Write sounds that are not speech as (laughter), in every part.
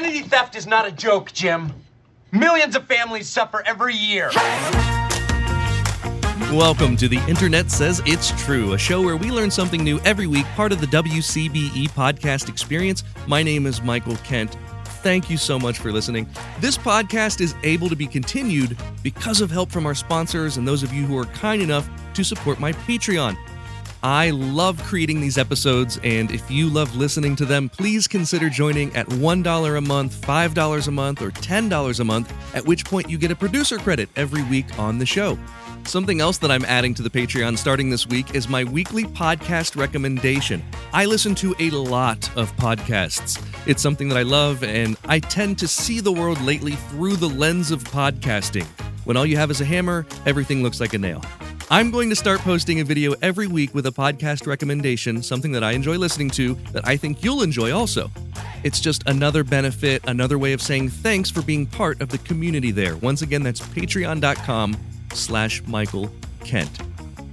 Identity theft is not a joke, Jim. Millions of families suffer every year. Welcome to The Internet Says It's True, a show where we learn something new every week, part of the WCBE podcast experience. My name is Michael Kent. Thank you so much for listening. This podcast is able to be continued because of help from our sponsors and those of you who are kind enough to support my Patreon. I love creating these episodes, and if you love listening to them, please consider joining at $1 a month, $5 a month, or $10 a month, at which point you get a producer credit every week on the show. Something else that I'm adding to the Patreon starting this week is my weekly podcast recommendation. I listen to a lot of podcasts. It's something that I love, and I tend to see the world lately through the lens of podcasting. When all you have is a hammer, everything looks like a nail. I'm going to start posting a video every week with a podcast recommendation, something that I enjoy listening to that I think you'll enjoy also. It's just another benefit, another way of saying thanks for being part of the community there. Once again, that's patreon.com slash Michael Kent.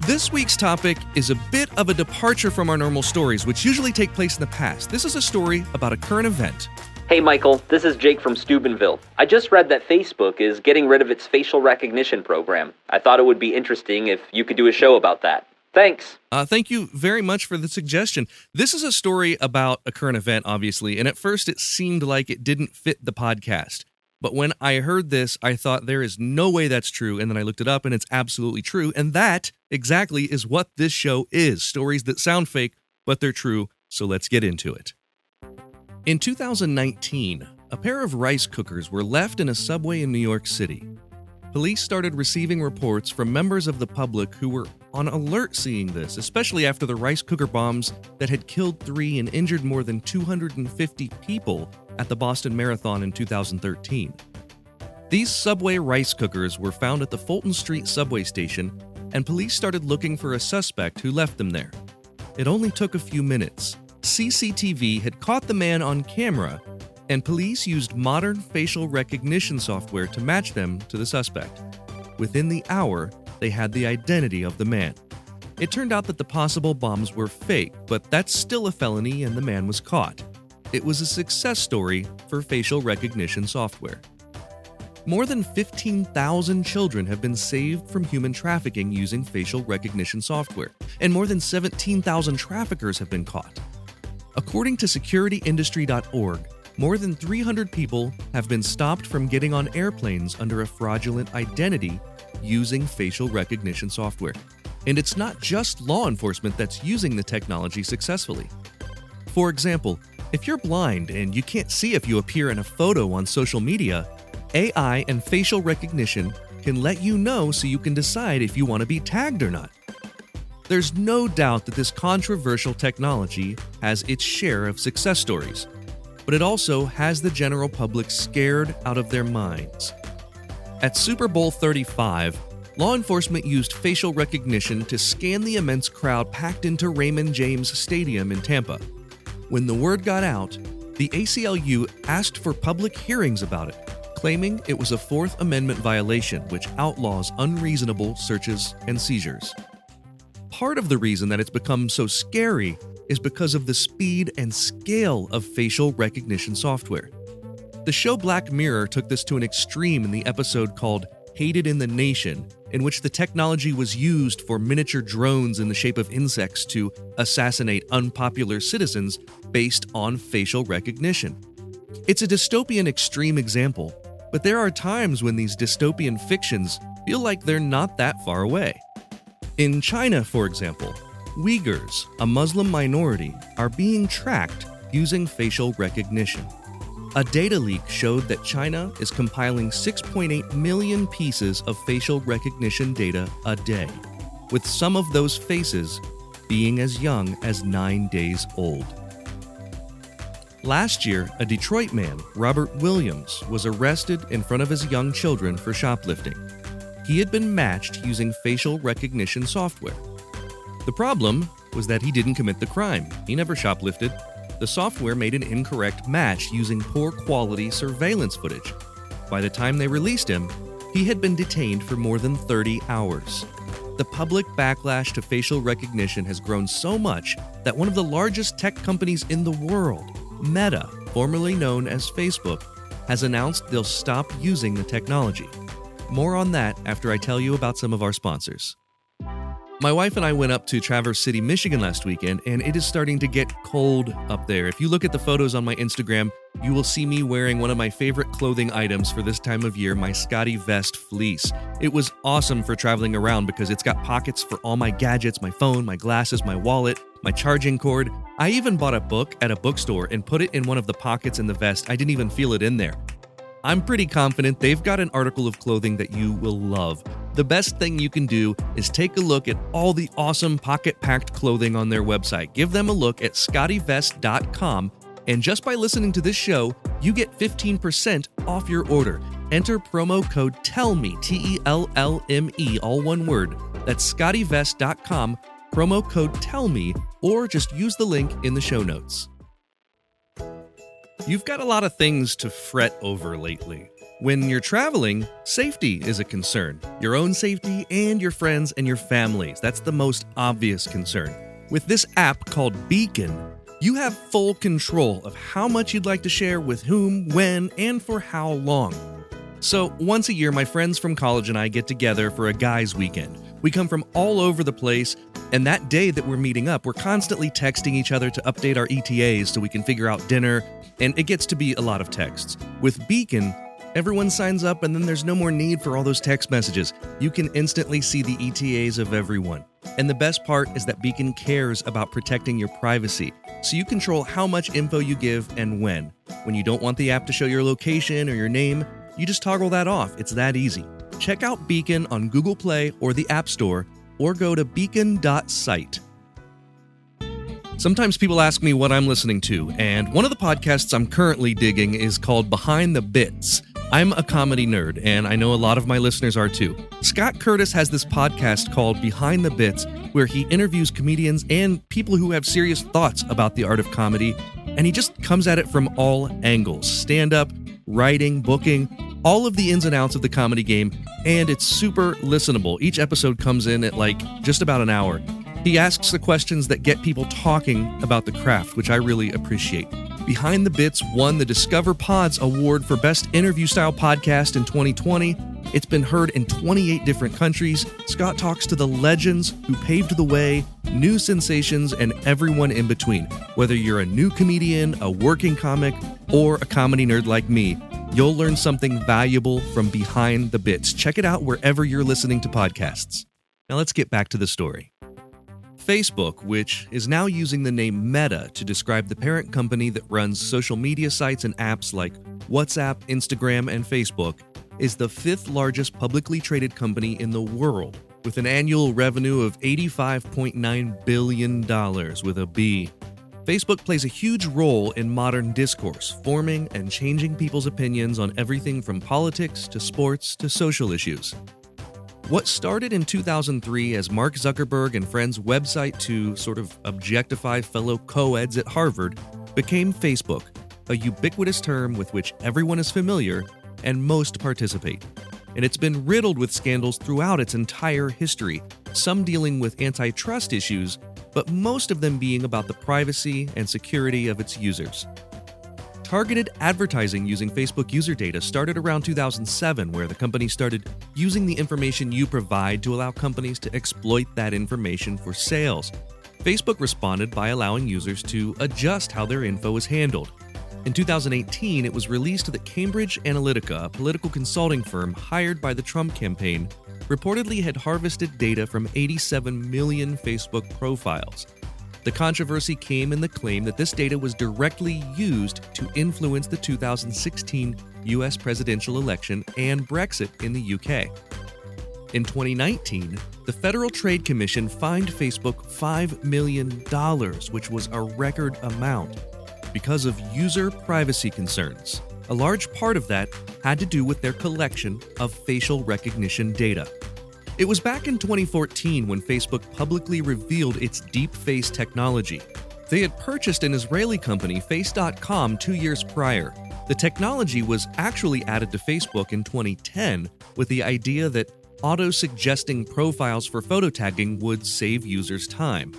This week's topic is a bit of a departure from our normal stories, which usually take place in the past. This is a story about a current event Hey Michael, this is Jake from Steubenville. I just read that Facebook is getting rid of its facial recognition program. I thought it would be interesting if you could do a show about that. Thanks. Uh, thank you very much for the suggestion. This is a story about a current event, obviously, and at first it seemed like it didn't fit the podcast. But when I heard this, I thought there is no way that's true. And then I looked it up and it's absolutely true. And that exactly is what this show is stories that sound fake, but they're true. So let's get into it. In 2019, a pair of rice cookers were left in a subway in New York City. Police started receiving reports from members of the public who were on alert seeing this, especially after the rice cooker bombs that had killed three and injured more than 250 people at the Boston Marathon in 2013. These subway rice cookers were found at the Fulton Street subway station, and police started looking for a suspect who left them there. It only took a few minutes. CCTV had caught the man on camera, and police used modern facial recognition software to match them to the suspect. Within the hour, they had the identity of the man. It turned out that the possible bombs were fake, but that's still a felony and the man was caught. It was a success story for facial recognition software. More than 15,000 children have been saved from human trafficking using facial recognition software, and more than 17,000 traffickers have been caught. According to securityindustry.org, more than 300 people have been stopped from getting on airplanes under a fraudulent identity using facial recognition software. And it's not just law enforcement that's using the technology successfully. For example, if you're blind and you can't see if you appear in a photo on social media, AI and facial recognition can let you know so you can decide if you want to be tagged or not. There's no doubt that this controversial technology has its share of success stories, but it also has the general public scared out of their minds. At Super Bowl 35, law enforcement used facial recognition to scan the immense crowd packed into Raymond James Stadium in Tampa. When the word got out, the ACLU asked for public hearings about it, claiming it was a Fourth Amendment violation which outlaws unreasonable searches and seizures part of the reason that it's become so scary is because of the speed and scale of facial recognition software. The show Black Mirror took this to an extreme in the episode called Hated in the Nation, in which the technology was used for miniature drones in the shape of insects to assassinate unpopular citizens based on facial recognition. It's a dystopian extreme example, but there are times when these dystopian fictions feel like they're not that far away. In China, for example, Uyghurs, a Muslim minority, are being tracked using facial recognition. A data leak showed that China is compiling 6.8 million pieces of facial recognition data a day, with some of those faces being as young as nine days old. Last year, a Detroit man, Robert Williams, was arrested in front of his young children for shoplifting he had been matched using facial recognition software. The problem was that he didn't commit the crime. He never shoplifted. The software made an incorrect match using poor quality surveillance footage. By the time they released him, he had been detained for more than 30 hours. The public backlash to facial recognition has grown so much that one of the largest tech companies in the world, Meta, formerly known as Facebook, has announced they'll stop using the technology. More on that after I tell you about some of our sponsors. My wife and I went up to Traverse City, Michigan last weekend, and it is starting to get cold up there. If you look at the photos on my Instagram, you will see me wearing one of my favorite clothing items for this time of year, my SCOTTeVEST fleece. It was awesome for traveling around because it's got pockets for all my gadgets my phone, my glasses, my wallet, my charging cord. I even bought a book at a bookstore and put it in one of the pockets in the vest. I didn't even feel it in there. I'm pretty confident they've got an article of clothing that you will love. The best thing you can do is take a look at all the awesome pocket packed clothing on their website. Give them a look at scottevest.com, and just by listening to this show, you get 15% off your order. Enter promo code TELLME, T E L L M E, all one word. That's scottevest.com, promo code TELLME, or just use the link in the show notes. You've got a lot of things to fret over lately. When you're traveling, safety is a concern. Your own safety and your friends and your families. That's the most obvious concern. With this app called Beacon, you have full control of how much you'd like to share with whom, when, and for how long. So, once a year, my friends from college and I get together for a guys' weekend. We come from all over the place, and that day that we're meeting up, we're constantly texting each other to update our ETAs so we can figure out dinner, and it gets to be a lot of texts. With Beacon, everyone signs up, and then there's no more need for all those text messages. You can instantly see the ETAs of everyone. And the best part is that Beacon cares about protecting your privacy, so you control how much info you give and when. When you don't want the app to show your location or your name, you just toggle that off. It's that easy. Check out Beacon on Google Play or the App Store, or go to beacon.site. Sometimes people ask me what I'm listening to, and one of the podcasts I'm currently digging is called Behind the Bits. I'm a comedy nerd, and I know a lot of my listeners are too. Scott Curtis has this podcast called Behind the Bits, where he interviews comedians and people who have serious thoughts about the art of comedy, and he just comes at it from all angles stand up, writing, booking, all of the ins and outs of the comedy game, and it's super listenable. Each episode comes in at like just about an hour. He asks the questions that get people talking about the craft, which I really appreciate. Behind the Bits won the Discover Pods Award for Best Interview Style Podcast in 2020. It's been heard in 28 different countries. Scott talks to the legends who paved the way, new sensations, and everyone in between. Whether you're a new comedian, a working comic, or a comedy nerd like me, you'll learn something valuable from Behind the Bits. Check it out wherever you're listening to podcasts. Now let's get back to the story. Facebook, which is now using the name Meta to describe the parent company that runs social media sites and apps like WhatsApp, Instagram, and Facebook, is the fifth largest publicly traded company in the world, with an annual revenue of $85.9 billion with a B. Facebook plays a huge role in modern discourse, forming and changing people's opinions on everything from politics to sports to social issues. What started in 2003 as Mark Zuckerberg and friends' website to sort of objectify fellow co-eds at Harvard became Facebook, a ubiquitous term with which everyone is familiar and most participate. And it's been riddled with scandals throughout its entire history, some dealing with antitrust issues, but most of them being about the privacy and security of its users. Targeted advertising using Facebook user data started around 2007, where the company started using the information you provide to allow companies to exploit that information for sales. Facebook responded by allowing users to adjust how their info is handled. In 2018, it was released that Cambridge Analytica, a political consulting firm hired by the Trump campaign, reportedly had harvested data from 87 million Facebook profiles. The controversy came in the claim that this data was directly used to influence the 2016 US presidential election and Brexit in the UK. In 2019, the Federal Trade Commission fined Facebook $5 million, which was a record amount, because of user privacy concerns. A large part of that had to do with their collection of facial recognition data. It was back in 2014 when Facebook publicly revealed its DeepFace technology. They had purchased an Israeli company, Face.com, two years prior. The technology was actually added to Facebook in 2010 with the idea that auto suggesting profiles for photo tagging would save users time.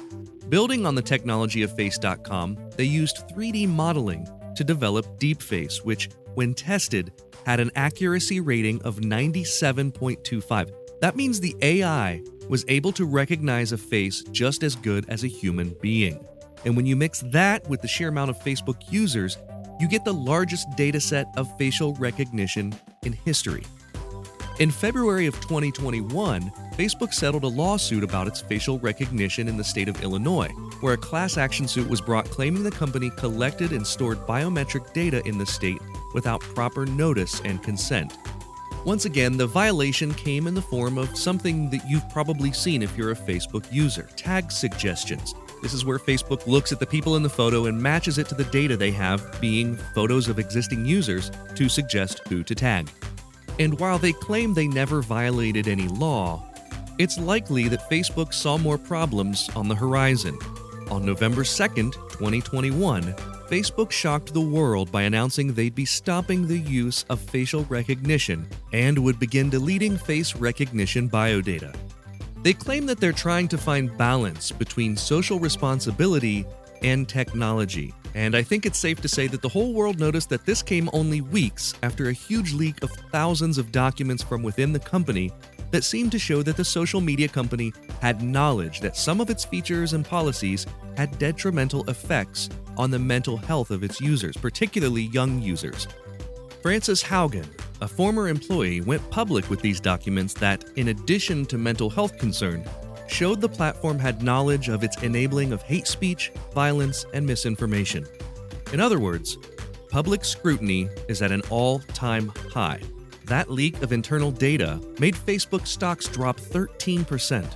Building on the technology of Face.com, they used 3D modeling to develop Deepface, which, when tested, had an accuracy rating of 97.25. That means the AI was able to recognize a face just as good as a human being. And when you mix that with the sheer amount of Facebook users, you get the largest dataset of facial recognition in history. In February of 2021, Facebook settled a lawsuit about its facial recognition in the state of Illinois, where a class action suit was brought claiming the company collected and stored biometric data in the state without proper notice and consent. Once again, the violation came in the form of something that you've probably seen if you're a Facebook user tag suggestions. This is where Facebook looks at the people in the photo and matches it to the data they have, being photos of existing users, to suggest who to tag. And while they claim they never violated any law, it's likely that Facebook saw more problems on the horizon. On November 2nd, 2021, Facebook shocked the world by announcing they'd be stopping the use of facial recognition and would begin deleting face recognition biodata. They claim that they're trying to find balance between social responsibility and technology. And I think it's safe to say that the whole world noticed that this came only weeks after a huge leak of thousands of documents from within the company that seemed to show that the social media company had knowledge that some of its features and policies had detrimental effects on the mental health of its users, particularly young users. Frances Haugen, a former employee, went public with these documents that, in addition to mental health concern, showed the platform had knowledge of its enabling of hate speech, violence, and misinformation. In other words, public scrutiny is at an all time high. That leak of internal data made Facebook stocks drop 13%.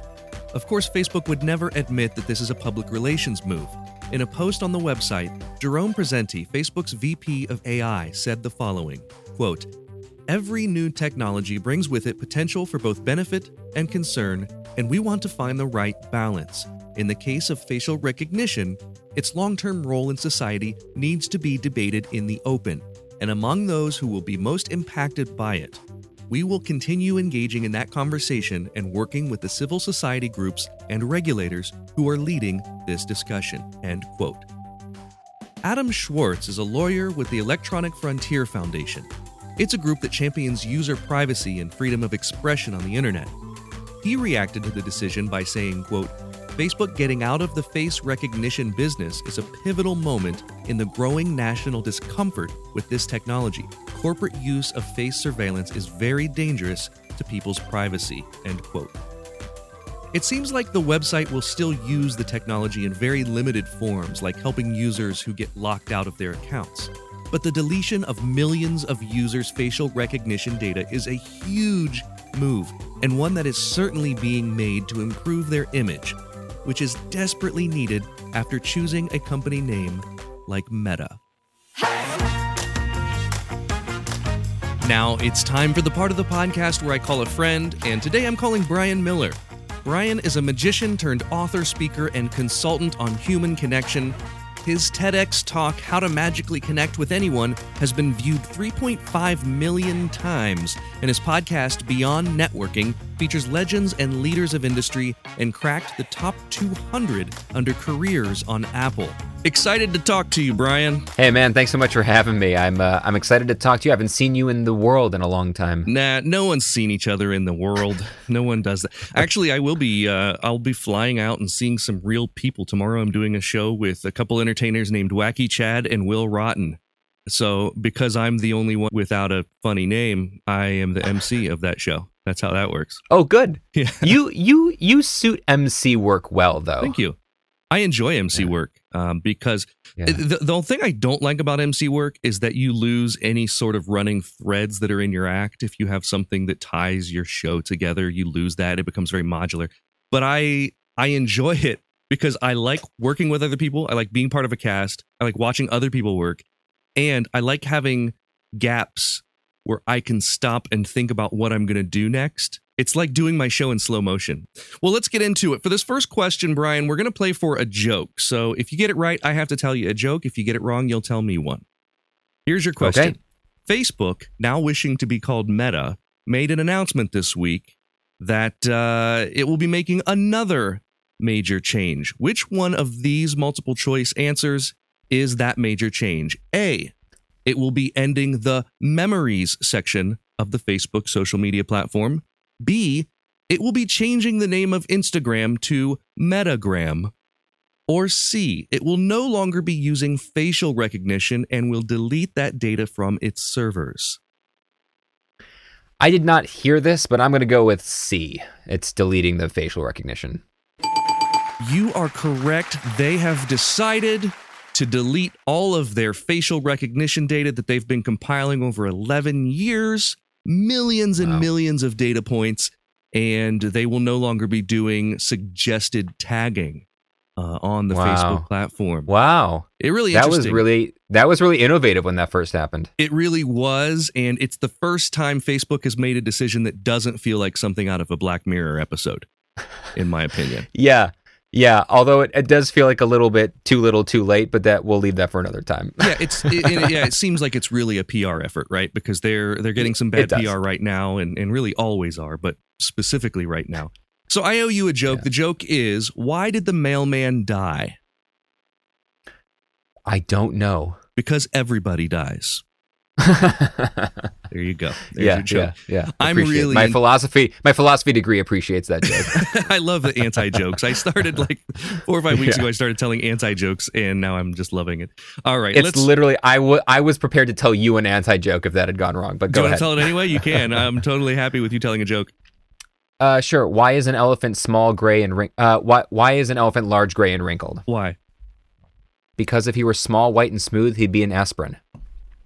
Of course, Facebook would never admit that this is a public relations move. In a post on the website, Jerome Pesenti, Facebook's VP of AI, said the following quote, Every new technology brings with it potential for both benefit and concern, and we want to find the right balance. In the case of facial recognition, its long term role in society needs to be debated in the open, and among those who will be most impacted by it. We will continue engaging in that conversation and working with the civil society groups and regulators who are leading this discussion. End quote. Adam Schwartz is a lawyer with the Electronic Frontier Foundation. It's a group that champions user privacy and freedom of expression on the internet. He reacted to the decision by saying, quote, Facebook getting out of the face recognition business is a pivotal moment in the growing national discomfort with this technology. Corporate use of face surveillance is very dangerous to people's privacy. End quote. It seems like the website will still use the technology in very limited forms, like helping users who get locked out of their accounts. But the deletion of millions of users' facial recognition data is a huge move, and one that is certainly being made to improve their image, which is desperately needed after choosing a company name like Meta. Now it's time for the part of the podcast where I call a friend, and today I'm calling Brian Miller. Brian is a magician turned author, speaker, and consultant on human connection his TEDx talk, How to Magically Connect with Anyone, has been viewed 3.5 million times, and his podcast, Beyond Networking, features legends and leaders of industry and cracked the top 200 under careers on Apple. Excited to talk to you, Brian. Hey, man! Thanks so much for having me. I'm uh, I'm excited to talk to you. I haven't seen you in the world in a long time. Nah, no one's seen each other in the world. no one does that. Actually, I will be. Uh, I'll be flying out and seeing some real people tomorrow. I'm doing a show with a couple entertainers named Wacky Chad and Will Rotten. So, because I'm the only one without a funny name, I am the MC of that show. That's how that works. Oh, good. (laughs) Yeah. You you you suit MC work well, though. Thank you. I enjoy MC Yeah. work um, because Yeah. the, the thing I don't like about MC work is that you lose any sort of running threads that are in your act. If you have something that ties your show together, you lose that. It becomes very modular. But I I enjoy it because I like working with other people. I like being part of a cast. I like watching other people work, and I like having gaps where I can stop and think about what I'm going to do next. It's like doing my show in slow motion. Well, let's get into it. For this first question, Brian, we're going to play for a joke. So if you get it right, I have to tell you a joke. If you get it wrong, you'll tell me one. Here's your question Okay. Facebook, now wishing to be called Meta, made an announcement this week that uh, it will be making another major change. Which one of these multiple choice answers is that major change? A, it will be ending the memories section of the Facebook social media platform. B, it will be changing the name of Instagram to Metagram. Or C, it will no longer be using facial recognition and will delete that data from its servers. I did not hear this, but I'm going to go with C. It's deleting the facial recognition. You are correct. They have decided to delete all of their facial recognition data that they've been compiling over 11 years, millions and Wow. millions of data points, and they will no longer be doing suggested tagging uh, on the Wow. Facebook platform. Wow. It really That was really that was really innovative when that first happened. It really was, and it's the first time Facebook has made a decision that doesn't feel like something out of a Black Mirror episode, in my opinion. (laughs) Yeah. Yeah, although it, it does feel like a little bit too little too late, but that we'll leave that for another time. yeah, (laughs) it's it, it- yeah. It seems like it's really a PR effort, right? Because they're they're getting some bad. PR right now, and and really always are, but specifically right now. So I owe you a joke. Yeah. The joke is, why did the mailman die? I don't know. Because everybody dies. There you go. There's yeah, your joke. yeah, yeah. I'm really my in- philosophy. My philosophy degree appreciates that joke. (laughs) I love the anti jokes. I started like four or five weeks Yeah. ago. I started telling anti jokes, and now I'm just loving it. All right, it's literally I wa- I was prepared to tell you an anti joke if that had gone wrong, but do go you want to tell it anyway? You can. (laughs) I'm totally happy with you telling a joke. uh, sure. Why is an elephant small, gray, and wrin- uh, why why is an elephant large, gray, and wrinkled? Why? Because if he were small, white, and smooth, he'd be an aspirin.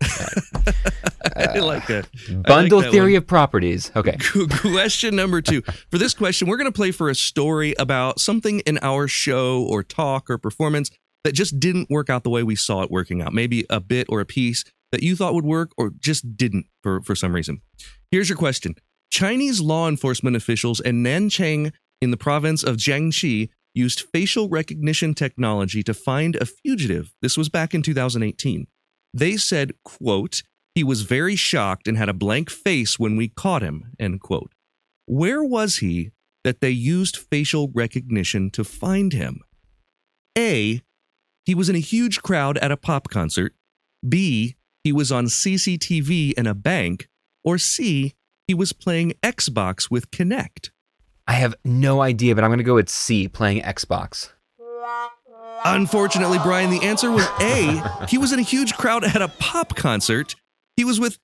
(laughs) I like that. Bundle that theory one. of properties. Okay. (laughs) question number two. For this question, we're going to play for a story about something in our show or talk or performance that just didn't work out the way we saw it working out. Maybe a bit or a piece that you thought would work or just didn't for, for some reason. Here's your question Chinese law enforcement officials in Nanchang in the province of Jiangxi used facial recognition technology to find a fugitive. This was back in 2018. They said, quote, he was very shocked and had a blank face when we caught him, end quote. Where was he that they used facial recognition to find him? A. He was in a huge crowd at a pop concert. B. He was on CCTV in a bank. Or C. He was playing Xbox with Kinect. I have no idea, but I'm going to go with C, playing Xbox. Unfortunately, Brian, the answer was A. He was in a huge crowd at a pop concert. He was with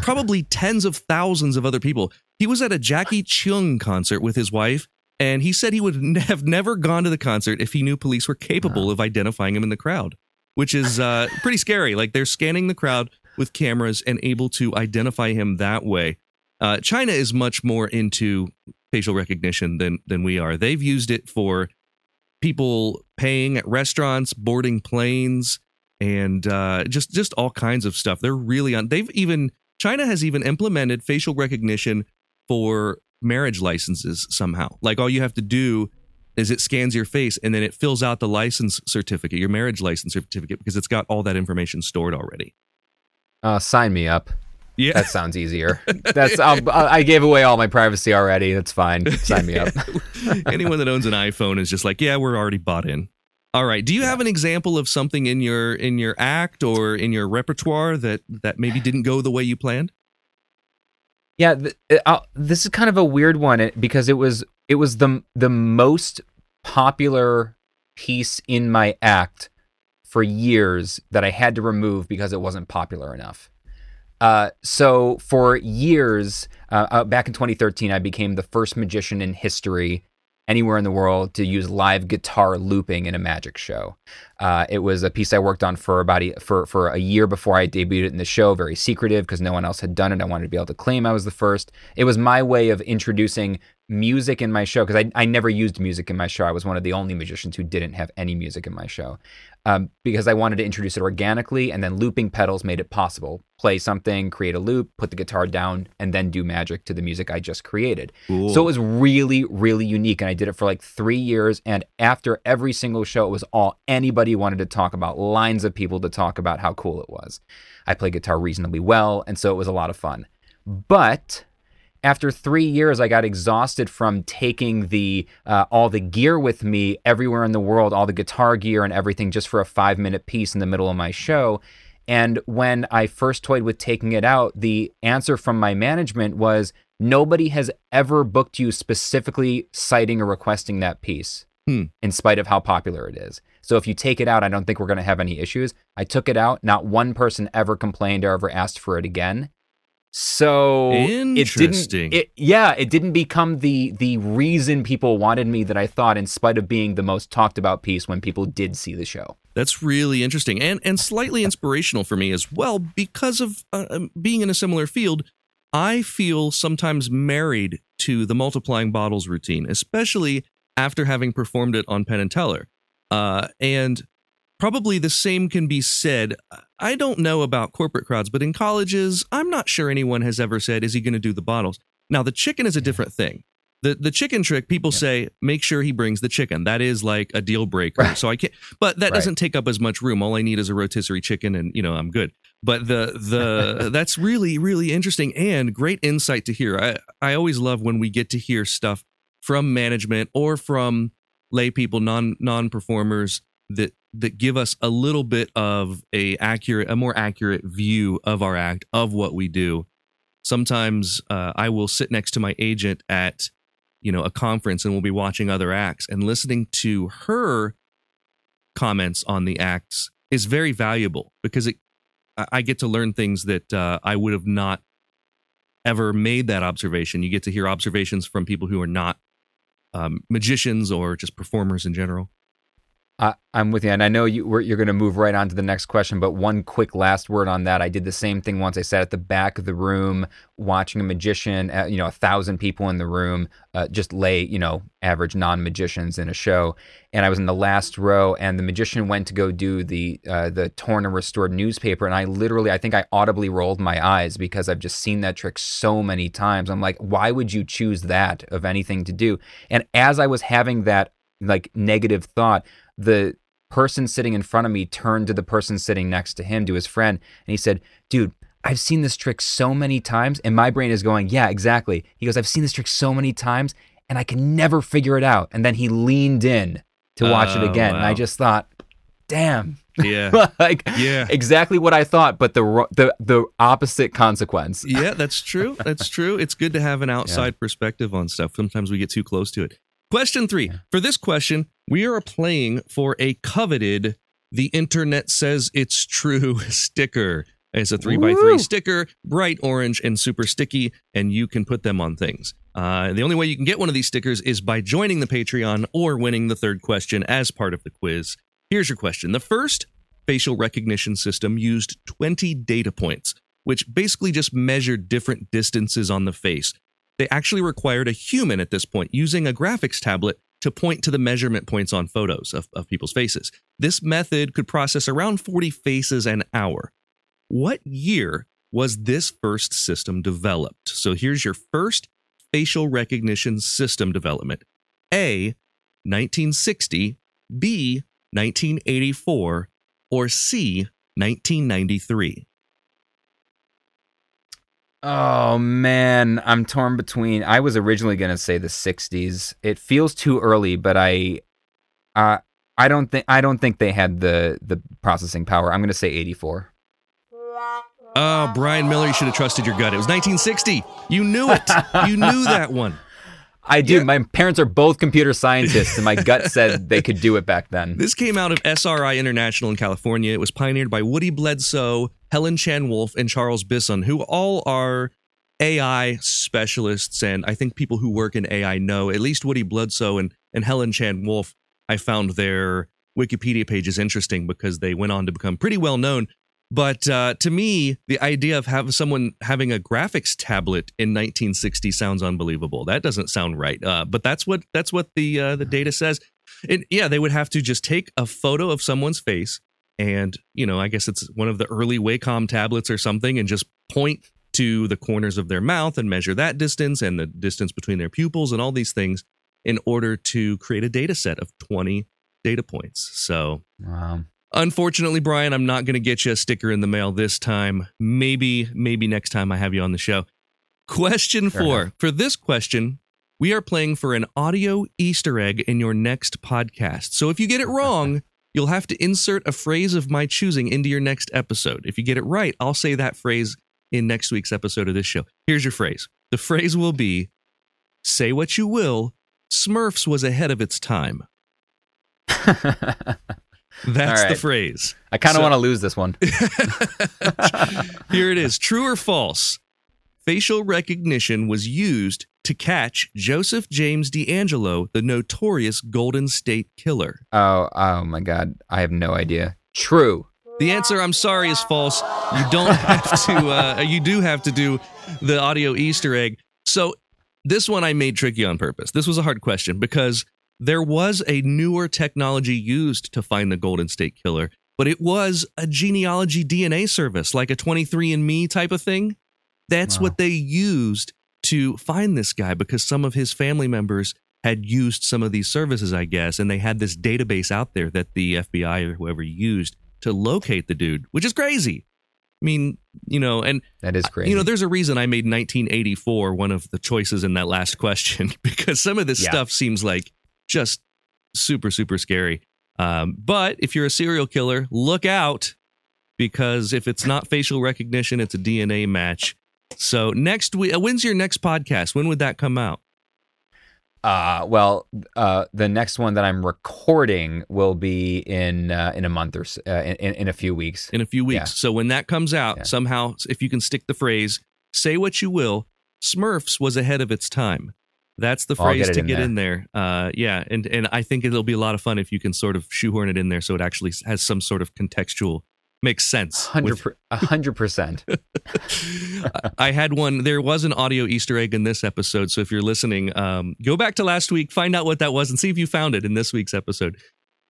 probably tens of thousands of other people. He was at a Jacky Cheung concert with his wife, and he said he would n- (laughs) have never gone to the concert if he knew police were capable of identifying him in the crowd, which is uh, pretty scary. Like they're scanning the crowd with cameras and able to identify him that way. Uh, China is much more into facial recognition than than we are. They've used it for people paying at restaurants, boarding planes, and uh, just just all kinds of stuff. They're really on. They've even China has even implemented facial recognition for marriage licenses somehow. Like all you have to do is it scans your face and then it fills out the license certificate, your marriage license certificate, because it's got all that information stored already. Uh, sign me up. Yeah. That sounds easier. (laughs) That's I'll, I gave away all my privacy already. That's fine. (laughs) Sign me up. (laughs) Anyone that owns an iPhone is just like, yeah, we're already bought in. All right. Do you have an example of something in your in your act or in your repertoire that that maybe didn't go the way you planned? Yeah, th- uh, this is kind of a weird one because it was it was the the most popular piece in my act for years that I had to remove because it wasn't popular enough. Uh, so for years, uh, uh, back in 2013, I became the first magician in history anywhere in the world to use live guitar looping in a magic show. Uh, it was a piece I worked on for about a, for for a year before I debuted it in the show. Very secretive because no one else had done it. I wanted to be able to claim I was the first. It was my way of introducing music in my show because I, I never used music in my show. I was one of the only magicians who didn't have any music in my show um, because I wanted to introduce it organically, and then looping pedals made it possible. Play something, create a loop, put the guitar down, and then do magic to the music I just created. So it was really, really unique, and I did it for like three years. And after every single show, it was all anybody wanted to talk about. Lines of people to talk about how cool it was. I play guitar reasonably well, and so it was a lot of fun. But after three years, I got exhausted from taking the uh, all the gear with me everywhere in the world, all the guitar gear and everything, just for a five minute piece in the middle of my show. And when I first toyed with taking it out, the answer from my management was nobody has ever booked you specifically citing or requesting that piece, Hmm. in spite of how popular it is. So if you take it out, I don't think we're going to have any issues. I took it out. Not one person ever complained or ever asked for it again. So it didn't. It, yeah, it didn't become the the reason people wanted me that I thought, in spite of being the most talked about piece when people did see the show. That's really interesting and and slightly inspirational for me as well because of uh, um, being in a similar field. I feel sometimes married to the multiplying bottles routine, especially after having performed it on Penn and Teller. Uh, and probably the same can be said. I don't know about corporate crowds, but in colleges, I'm not sure anyone has ever said, "Is he going to do the bottles?" Now, the chicken is a different thing. The the chicken trick, people say, make sure he brings the chicken. That is like a deal breaker. Right. So I can't. But that Right. doesn't take up as much room. All I need is a rotisserie chicken, and you know I'm good. But the the (laughs) that's really really interesting and great insight to hear. I I always love when we get to hear stuff from management or from lay people, non non performers that that give us a little bit of a accurate, a more accurate view of our act, of what we do. Sometimes uh, I will sit next to my agent at you know a conference and we'll be watching other acts and listening to her comments on the acts is very valuable because it I- get to learn things that uh, I would have not ever made that observation. You get to hear observations from people who are not um, magicians or just performers in general. I, I'm with you, and I know you, you're going to move right on to the next question. But one quick last word on that: I did the same thing once. I sat at the back of the room watching a magician. Uh, you know, a thousand people in the room, uh, just lay, you know, average non-magicians in a show, and I was in the last row. And the magician went to go do the uh, the torn and restored newspaper, and I literally, I think I audibly rolled my eyes because I've just seen that trick so many times. I'm like, why would you choose that of anything to do? And as I was having that like negative thought the person sitting in front of me turned to the person sitting next to him to his friend and he said dude i've seen this trick so many times and my brain is going yeah exactly he goes i've seen this trick so many times and i can never figure it out and then he leaned in to watch it Oh, again and i just thought damn Yeah. (laughs) like Yeah. exactly what i thought but the the the opposite consequence yeah, that's true. That's true. It's good to have an (laughs) outside perspective on stuff. Sometimes we get too close to it. Question three. For this question, we are playing for a coveted The Internet Says It's True (laughs) sticker. It's a three by three sticker, bright orange and super sticky, and you can put them on things. Uh, the only way you can get one of these stickers is by joining the Patreon or winning the third question as part of the quiz. Here's your question. The first facial recognition system used 20 data points, which basically just measured different distances on the face. They actually required a human at this point using a graphics tablet to point to the measurement points on photos of, of people's faces. This method could process around 40 faces an hour. What year was this first system developed? So here's your first facial recognition system development A, 1960, B, 1984, or C, 1993. Oh man, I'm torn between. I was originally going to say the 60s. It feels too early, but I uh I don't think I don't think they had the the processing power. I'm going to say 84. Oh, Brian Miller, you should have trusted your gut. It was 1960. You knew it. You knew (laughs) that one. I do. Yeah. My parents are both computer scientists and my gut said they could do it back then. (laughs) This came out of SRI International in California. It was pioneered by Woody Bledsoe, Helen Chan Wolf, and Charles Bisson, who all are AI specialists. And I think people who work in AI know at least Woody Bledsoe and, and Helen Chan Wolf. I found their Wikipedia pages interesting because they went on to become pretty well known. But uh, to me, the idea of having someone having a graphics tablet in 1960 sounds unbelievable. That doesn't sound right. Uh, but that's what that's what the uh, the data says. And yeah, they would have to just take a photo of someone's face, and you know, I guess it's one of the early Wacom tablets or something, and just point to the corners of their mouth and measure that distance and the distance between their pupils and all these things in order to create a data set of 20 data points. So Wow. Unfortunately, Brian, I'm not going to get you a sticker in the mail this time. Maybe, maybe next time I have you on the show. Question Fair four. enough. For this question, we are playing for an audio Easter egg in your next podcast. So if you get it wrong, you'll have to insert a phrase of my choosing into your next episode. If you get it right, I'll say that phrase in next week's episode of this show. Here's your phrase the phrase will be Say what you will, Smurfs was ahead of its time. (laughs) That's All the phrase. I kind of So- want to lose this one. (laughs) Here it is True or false? Facial recognition was used to catch Joseph James D'Angelo, the notorious Golden State Killer. Oh, oh my God. I have no idea. True. The answer, I'm sorry, is false. You don't have to. Uh, you do have to do the audio Easter egg. So this one I made tricky on purpose. This was a hard question because there was a newer technology used to find the Golden State Killer, but it was a genealogy DNA service, like a 23andMe type of thing. That's Wow. what they used to find this guy because some of his family members had used some of these services, I guess, and they had this database out there that the FBI or whoever used to locate the dude, which is crazy. I mean, you know, and That is crazy. you know, there's a reason I made 1984 one of the choices in that last question (laughs) because some of this Yeah. stuff seems like just super, super scary. Um, but if you're a serial killer, look out because if it's not facial recognition, it's a DNA match. So next week, uh, when's your next podcast? When would that come out? Uh, well, uh, the next one that I'm recording will be in uh, in a month or so, uh, in, in in a few weeks. in a few weeks. Yeah. So when that comes out, Yeah. somehow, if you can stick the phrase, say what you will, Smurfs was ahead of its time. That's the phrase get to in get there. in there. Uh, yeah, and and I think it'll be a lot of fun if you can sort of shoehorn it in there so it actually has some sort of contextual makes sense. A hundred percent. (laughs) I- I had one. There was an audio Easter egg in this episode. So if you're listening, um, go back to last week, find out what that was, and see if you found it in this week's episode.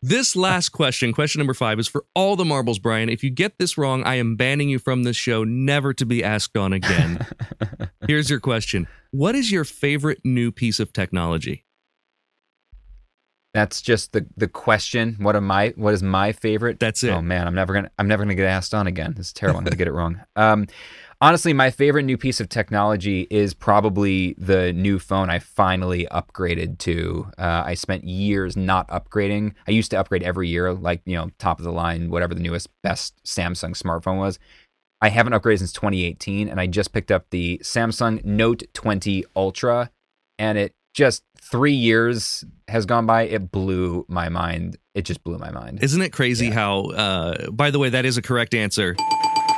This last question, question number five, is for all the marbles, Brian. If you get this wrong, I am banning you from this show, never to be asked on again. (laughs) Here's your question What is your favorite new piece of technology? That's just the the question. What am I? What is my favorite? That's it. Oh man, I'm never gonna I'm never gonna get asked on again. This is terrible. I'm gonna get it (laughs) wrong. Um, honestly, my favorite new piece of technology is probably the new phone I finally upgraded to. Uh, I spent years not upgrading. I used to upgrade every year, like you know, top of the line, whatever the newest best Samsung smartphone was. I haven't upgraded since 2018, and I just picked up the Samsung Note 20 Ultra, and it just three years has gone by. It blew my mind. It just blew my mind. Isn't it crazy Yeah. how, uh, by the way, that is a correct answer.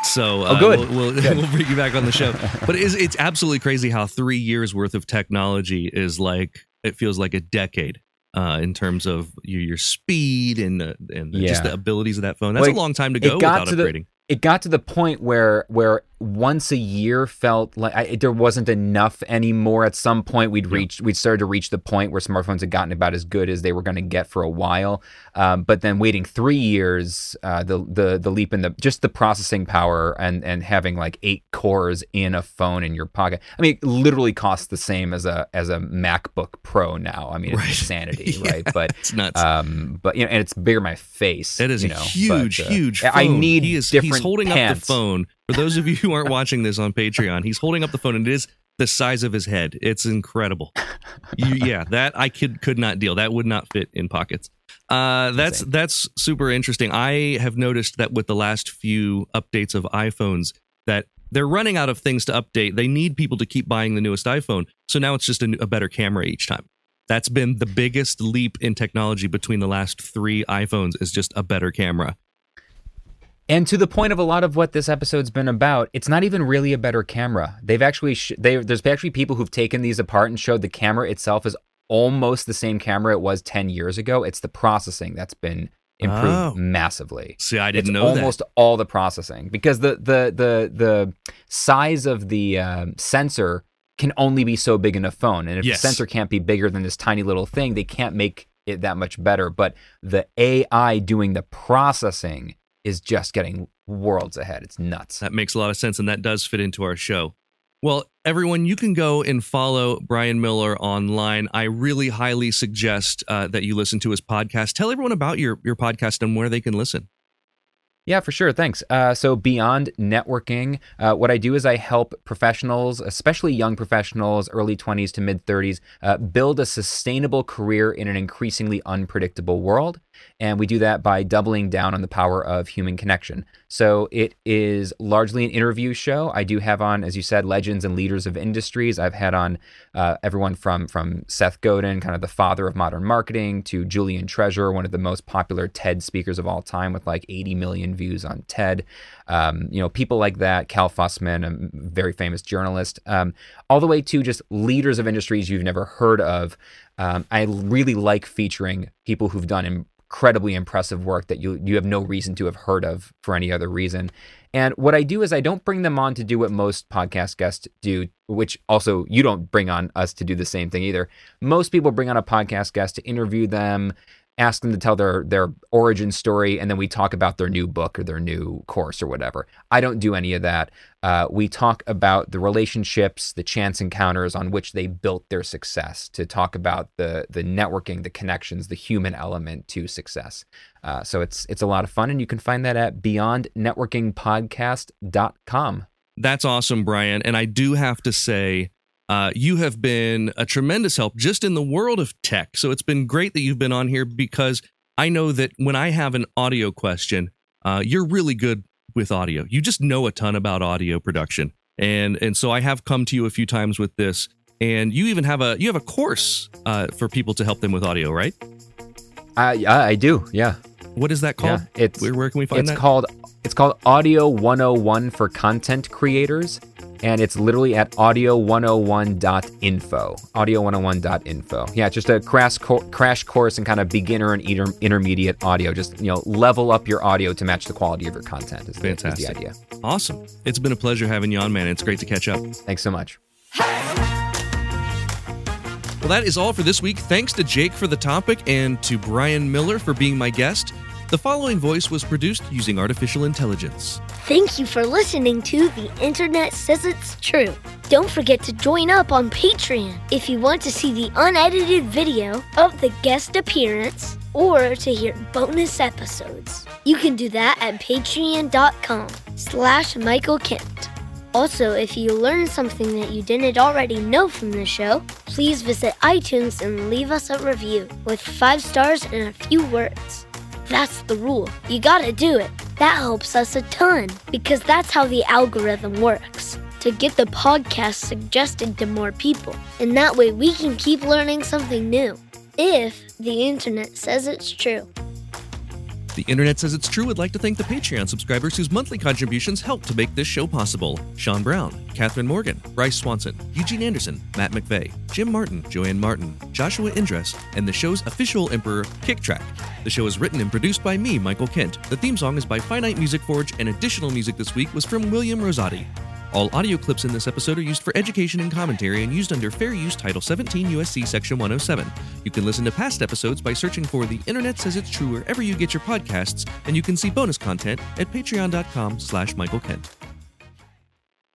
So uh, Oh, good. We'll, we'll, (laughs) Good. we'll bring you back on the show. (laughs) But it's, it's absolutely crazy how three years worth of technology is like, it feels like a decade. Uh, in terms of your, your speed and uh, and just the abilities of that phone, that's Like, a long time to go without to the- upgrading. It got to the point where where once a year felt like I, there wasn't enough anymore. At some point, we'd reached we'd started to reach the point where smartphones had gotten about as good as they were going to get for a while. Um, but then waiting three years, uh, the the the leap in the just the processing power and and having like eight cores in a phone in your pocket. I mean, it literally costs the same as a as a MacBook Pro now. I mean, it's Right. (laughs) insanity, Yeah. right? But It's nuts. um, but you know, and it's bigger my face. That is you a know, huge, but, uh, huge. I phone. need he is, different He's holding up the phone. For those of you who aren't watching this on Patreon, he's holding up the phone, and it is the size of his head. It's incredible. You, yeah, that I could could not deal. That would not fit in pockets. Uh, that's Insane. that's super interesting. I have noticed that with the last few updates of iPhones, that they're running out of things to update. They need people to keep buying the newest iPhone. So now it's just a, a better camera each time. That's been the biggest leap in technology between the last three iPhones. Is just a better camera. And to the point of a lot of what this episode's been about, it's not even really a better camera. They've actually sh- they there's actually people who've taken these apart and showed the camera itself is almost the same camera it was 10 years ago. It's the processing that's been improved Oh. massively. See, I didn't know. it's know almost all the processing because the the the the size of the um, sensor can only be so big in a phone, and if Yes. the sensor can't be bigger than this tiny little thing, they can't make it that much better. But the AI doing the processing is just getting worlds ahead. It's nuts. that. Makes a lot of sense, and that does fit into our show. Well, everyone, you can go and follow Brian Miller online. I really highly suggest uh, that you listen to his podcast. Tell everyone about your your podcast and where they can listen. Yeah, for sure. Thanks. Uh, so, beyond networking, uh, what I do is I help professionals, especially young professionals, early 20s to mid 30s, uh, build a sustainable career in an increasingly unpredictable world. And we do that by doubling down on the power of human connection. So, it is largely an interview show. I do have on, as you said, legends and leaders of industries. I've had on uh, everyone from, from Seth Godin, kind of the father of modern marketing, to Julian Treasure, one of the most popular TED speakers of all time with like 80 million views on TED. Um, you know, people like that, Cal Fussman, a very famous journalist, um, all the way to just leaders of industries you've never heard of. Um, I really like featuring people who've done incredibly impressive work that you you have no reason to have heard of for any other reason. And what I do is I don't bring them on to do what most podcast guests do, which also you don't bring on us to do the same thing either. Most people bring on a podcast guest to interview them, ask them to tell their their origin story and then we talk about their new book or their new course or whatever. I don't do any of that. Uh, we talk about the relationships the chance encounters on which they built their success to talk about the the networking the connections the human element to success. Uh, so it's it's a lot of fun and you can find that at beyondnetworkingpodcast.com that's awesome brian. And i do have to say uh, you have been a tremendous help just in the world of tech. So it's been great that you've been on here because I know that when I have an audio question, uh, you're really good with audio. You just know a ton about audio production, and and so I have come to you a few times with this. And you even have a you have a course uh, for people to help them with audio, right? Uh, I do. Yeah. What is that called? Yeah, it's where, where can we find it's that? It's called it's called Audio 101 for content creators and it's literally at audio101.info. Audio101.info. Yeah, just a crash co- crash course in kind of beginner and inter- intermediate audio. Just you know, level up your audio to match the quality of your content. Is Fantastic. The, is the idea. Awesome. It's been a pleasure having you on, man. It's great to catch up. Thanks so much. Well, that is all for this week. Thanks to Jake for the topic and to Brian Miller for being my guest. The following voice was produced using artificial intelligence. Thank you for listening to The Internet Says It's True. Don't forget to join up on Patreon if you want to see the unedited video of the guest appearance or to hear bonus episodes. You can do that at patreon.com slash Michael Kent. Also, if you learned something that you didn't already know from the show, please visit iTunes and leave us a review with five stars and a few words. That's the rule. You gotta do it. That helps us a ton because that's how the algorithm works to get the podcast suggested to more people. And that way we can keep learning something new if the internet says it's true. The Internet Says It's True I'd like to thank the Patreon subscribers whose monthly contributions help to make this show possible Sean Brown, Catherine Morgan, Bryce Swanson, Eugene Anderson, Matt McVeigh, Jim Martin, Joanne Martin, Joshua Indress, and the show's official emperor, Kicktrack. The show is written and produced by me, Michael Kent. The theme song is by Finite Music Forge, and additional music this week was from William Rosati. All audio clips in this episode are used for education and commentary and used under Fair Use Title 17 USC Section 107. You can listen to past episodes by searching for The Internet Says It's True wherever you get your podcasts, and you can see bonus content at patreon.com slash Michael Kent.